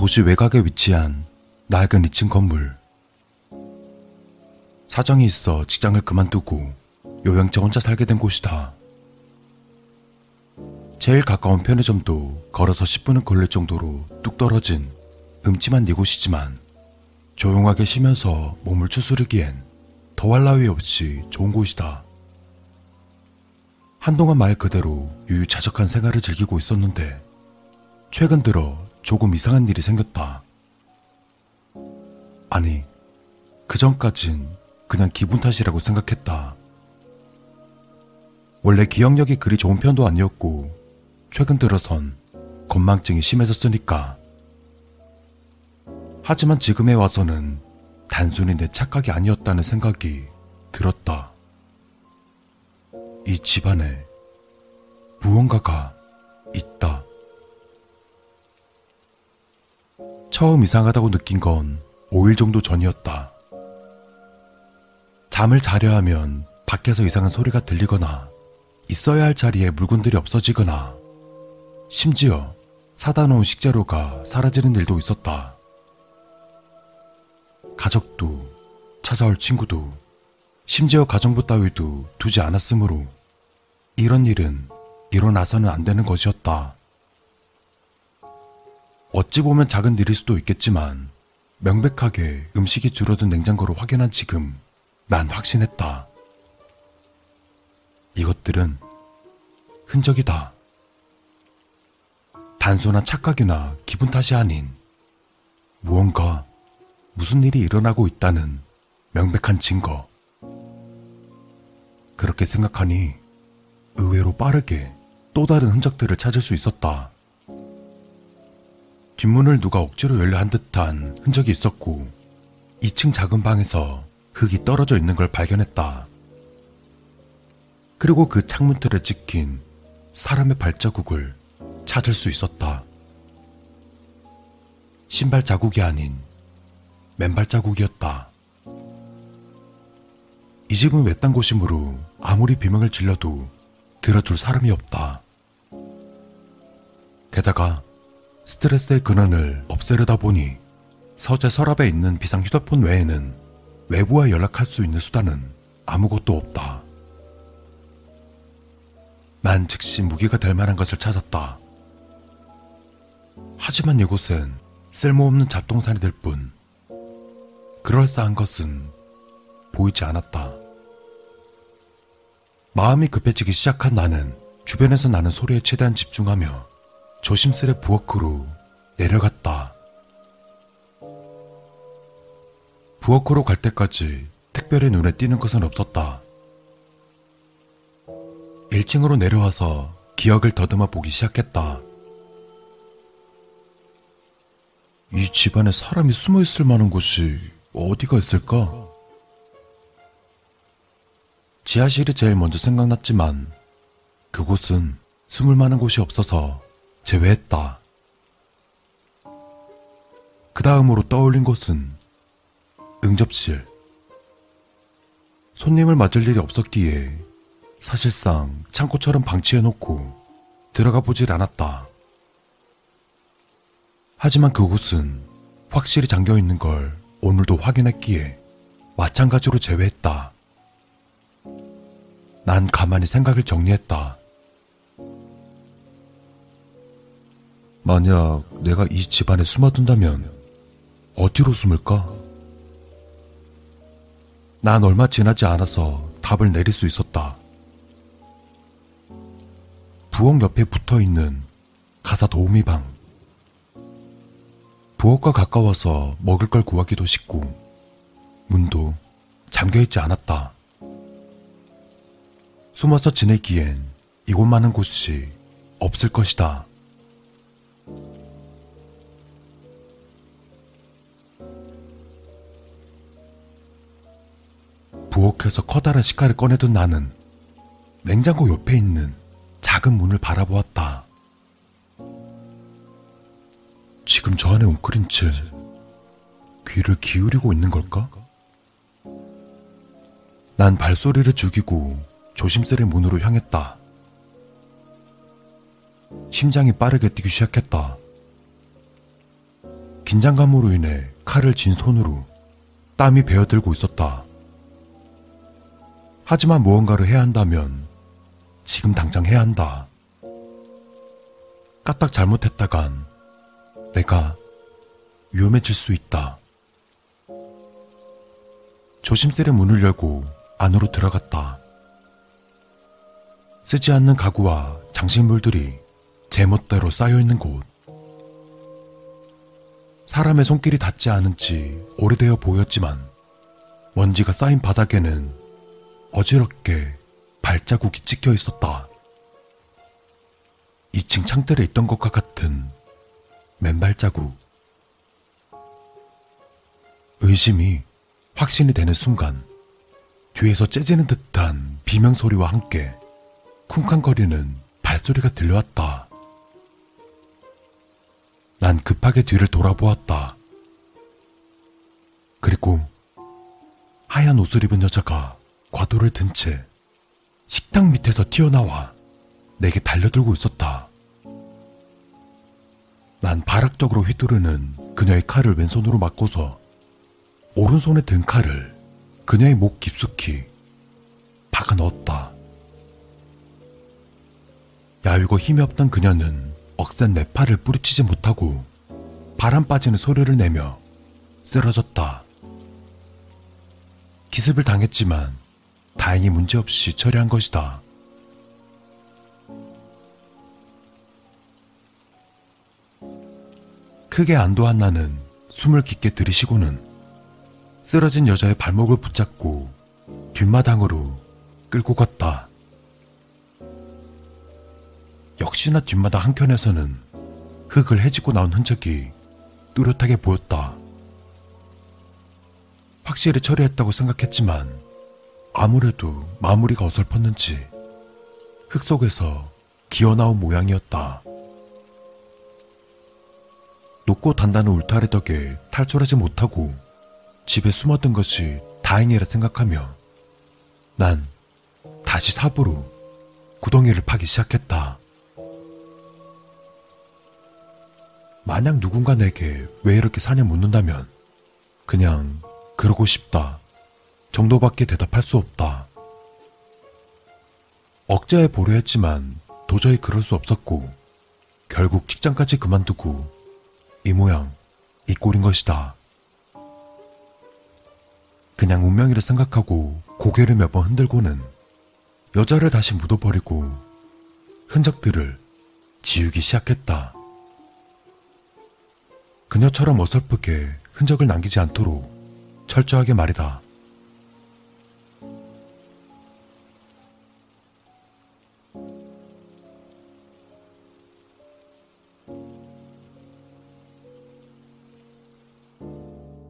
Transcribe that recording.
도시 외곽에 위치한 낡은 2층 건물. 사정이 있어 직장을 그만두고 요양자 혼자 살게 된 곳이다. 제일 가까운 편의점도 걸어서 10분은 걸릴 정도로 뚝 떨어진 음침한 이곳이지만 조용하게 쉬면서 몸을 추스르기엔 더할 나위 없이 좋은 곳이다. 한동안 말 그대로 유유자적한 생활을 즐기고 있었는데 최근 들어 조금 이상한 일이 생겼다. 아니, 그 전까진 그냥 기분 탓이라고 생각했다. 원래 기억력이 그리 좋은 편도 아니었고, 최근 들어선 건망증이 심해졌으니까. 하지만 지금에 와서는 단순히 내 착각이 아니었다는 생각이 들었다. 이 집안에 무언가가 처음 이상하다고 느낀 건 5일 정도 전이었다. 잠을 자려 하면 밖에서 이상한 소리가 들리거나 있어야 할 자리에 물건들이 없어지거나 심지어 사다 놓은 식재료가 사라지는 일도 있었다. 가족도 찾아올 친구도 심지어 가정부 따위도 두지 않았으므로 이런 일은 일어나서는 안 되는 것이었다. 어찌 보면 작은 일일 수도 있겠지만 명백하게 음식이 줄어든 냉장고를 확인한 지금 난 확신했다. 이것들은 흔적이다. 단순한 착각이나 기분 탓이 아닌 무언가 무슨 일이 일어나고 있다는 명백한 증거. 그렇게 생각하니 의외로 빠르게 또 다른 흔적들을 찾을 수 있었다. 뒷문을 누가 억지로 열려 한 듯한 흔적이 있었고 2층 작은 방에서 흙이 떨어져 있는 걸 발견했다. 그리고 그 창문틀에 찍힌 사람의 발자국을 찾을 수 있었다. 신발 자국이 아닌 맨발 자국이었다. 이 집은 외딴 곳이므로 아무리 비명을 질러도 들어줄 사람이 없다. 게다가 스트레스의 근원을 없애려다 보니 서재 서랍에 있는 비상 휴대폰 외에는 외부와 연락할 수 있는 수단은 아무것도 없다. 난 즉시 무기가 될 만한 것을 찾았다. 하지만 이곳은 쓸모없는 잡동산이 될 뿐, 그럴싸한 것은 보이지 않았다. 마음이 급해지기 시작한 나는 주변에서 나는 소리에 최대한 집중하며 조심스레 부엌으로 내려갔다. 부엌으로 갈 때까지 특별히 눈에 띄는 것은 없었다. 1층으로 내려와서 기억을 더듬어 보기 시작했다. 이 집안에 사람이 숨어 있을 만한 곳이 어디가 있을까? 지하실이 제일 먼저 생각났지만 그곳은 숨을 만한 곳이 없어서 제외했다. 그 다음으로 떠올린 곳은 응접실. 손님을 맞을 일이 없었기에 사실상 창고처럼 방치해놓고 들어가 보질 않았다. 하지만 그곳은 확실히 잠겨 있는 걸 오늘도 확인했기에 마찬가지로 제외했다. 난 가만히 생각을 정리했다. 만약 내가 이 집안에 숨어든다면 어디로 숨을까? 난 얼마 지나지 않아서 답을 내릴 수 있었다. 부엌 옆에 붙어 있는 가사 도우미 방. 부엌과 가까워서 먹을 걸 구하기도 쉽고, 문도 잠겨 있지 않았다. 숨어서 지내기엔 이곳만한 곳이 없을 것이다. 부엌에서 커다란 식칼을 꺼내둔 나는 냉장고 옆에 있는 작은 문을 바라보았다. 지금 저 안에 웅크린 채 귀를 기울이고 있는 걸까? 난 발소리를 죽이고 조심스레 문으로 향했다. 심장이 빠르게 뛰기 시작했다. 긴장감으로 인해 칼을 쥔 손으로 땀이 배어들고 있었다. 하지만 무언가를 해야 한다면 지금 당장 해야 한다. 까딱 잘못했다간 내가 위험해질 수 있다. 조심스레 문을 열고 안으로 들어갔다. 쓰지 않는 가구와 장식물들이 제멋대로 쌓여있는 곳. 사람의 손길이 닿지 않은 지 오래되어 보였지만 먼지가 쌓인 바닥에는 어지럽게 발자국이 찍혀 있었다. 2층 창틀에 있던 것과 같은 맨발 자국. 의심이 확신이 되는 순간 뒤에서 째지는 듯한 비명 소리와 함께 쿵쾅거리는 발소리가 들려왔다. 난 급하게 뒤를 돌아보았다. 그리고 하얀 옷을 입은 여자가 과도를 든 채 식탁 밑에서 튀어나와 내게 달려들고 있었다. 난 발악적으로 휘두르는 그녀의 칼을 왼손으로 맞고서 오른손에 든 칼을 그녀의 목 깊숙이 박아 넣었다. 야유고 힘이 없던 그녀는 억센 내 팔을 뿌리치지 못하고 바람 빠지는 소리를 내며 쓰러졌다. 기습을 당했지만 다행히 문제없이 처리한 것이다. 크게 안도한 나는 숨을 깊게 들이쉬고는 쓰러진 여자의 발목을 붙잡고 뒷마당으로 끌고 갔다. 역시나 뒷마당 한켠에서는 흙을 헤집고 나온 흔적이 뚜렷하게 보였다. 확실히 처리했다고 생각했지만 아무래도 마무리가 어설펐는지 흙 속에서 기어나온 모양이었다. 높고 단단한 울타리 덕에 탈출하지 못하고 집에 숨었던 것이 다행이라 생각하며 난 다시 삽으로 구덩이를 파기 시작했다. 만약 누군가 내게 왜 이렇게 사냐 묻는다면 그냥 그러고 싶다 정도밖에 대답할 수 없다. 억제해 보려 했지만 도저히 그럴 수 없었고 결국 직장까지 그만두고 이 모양 이 꼴인 것이다. 그냥 운명이라 생각하고 고개를 몇 번 흔들고는 여자를 다시 묻어버리고 흔적들을 지우기 시작했다. 그녀처럼 어설프게 흔적을 남기지 않도록 철저하게 말이다.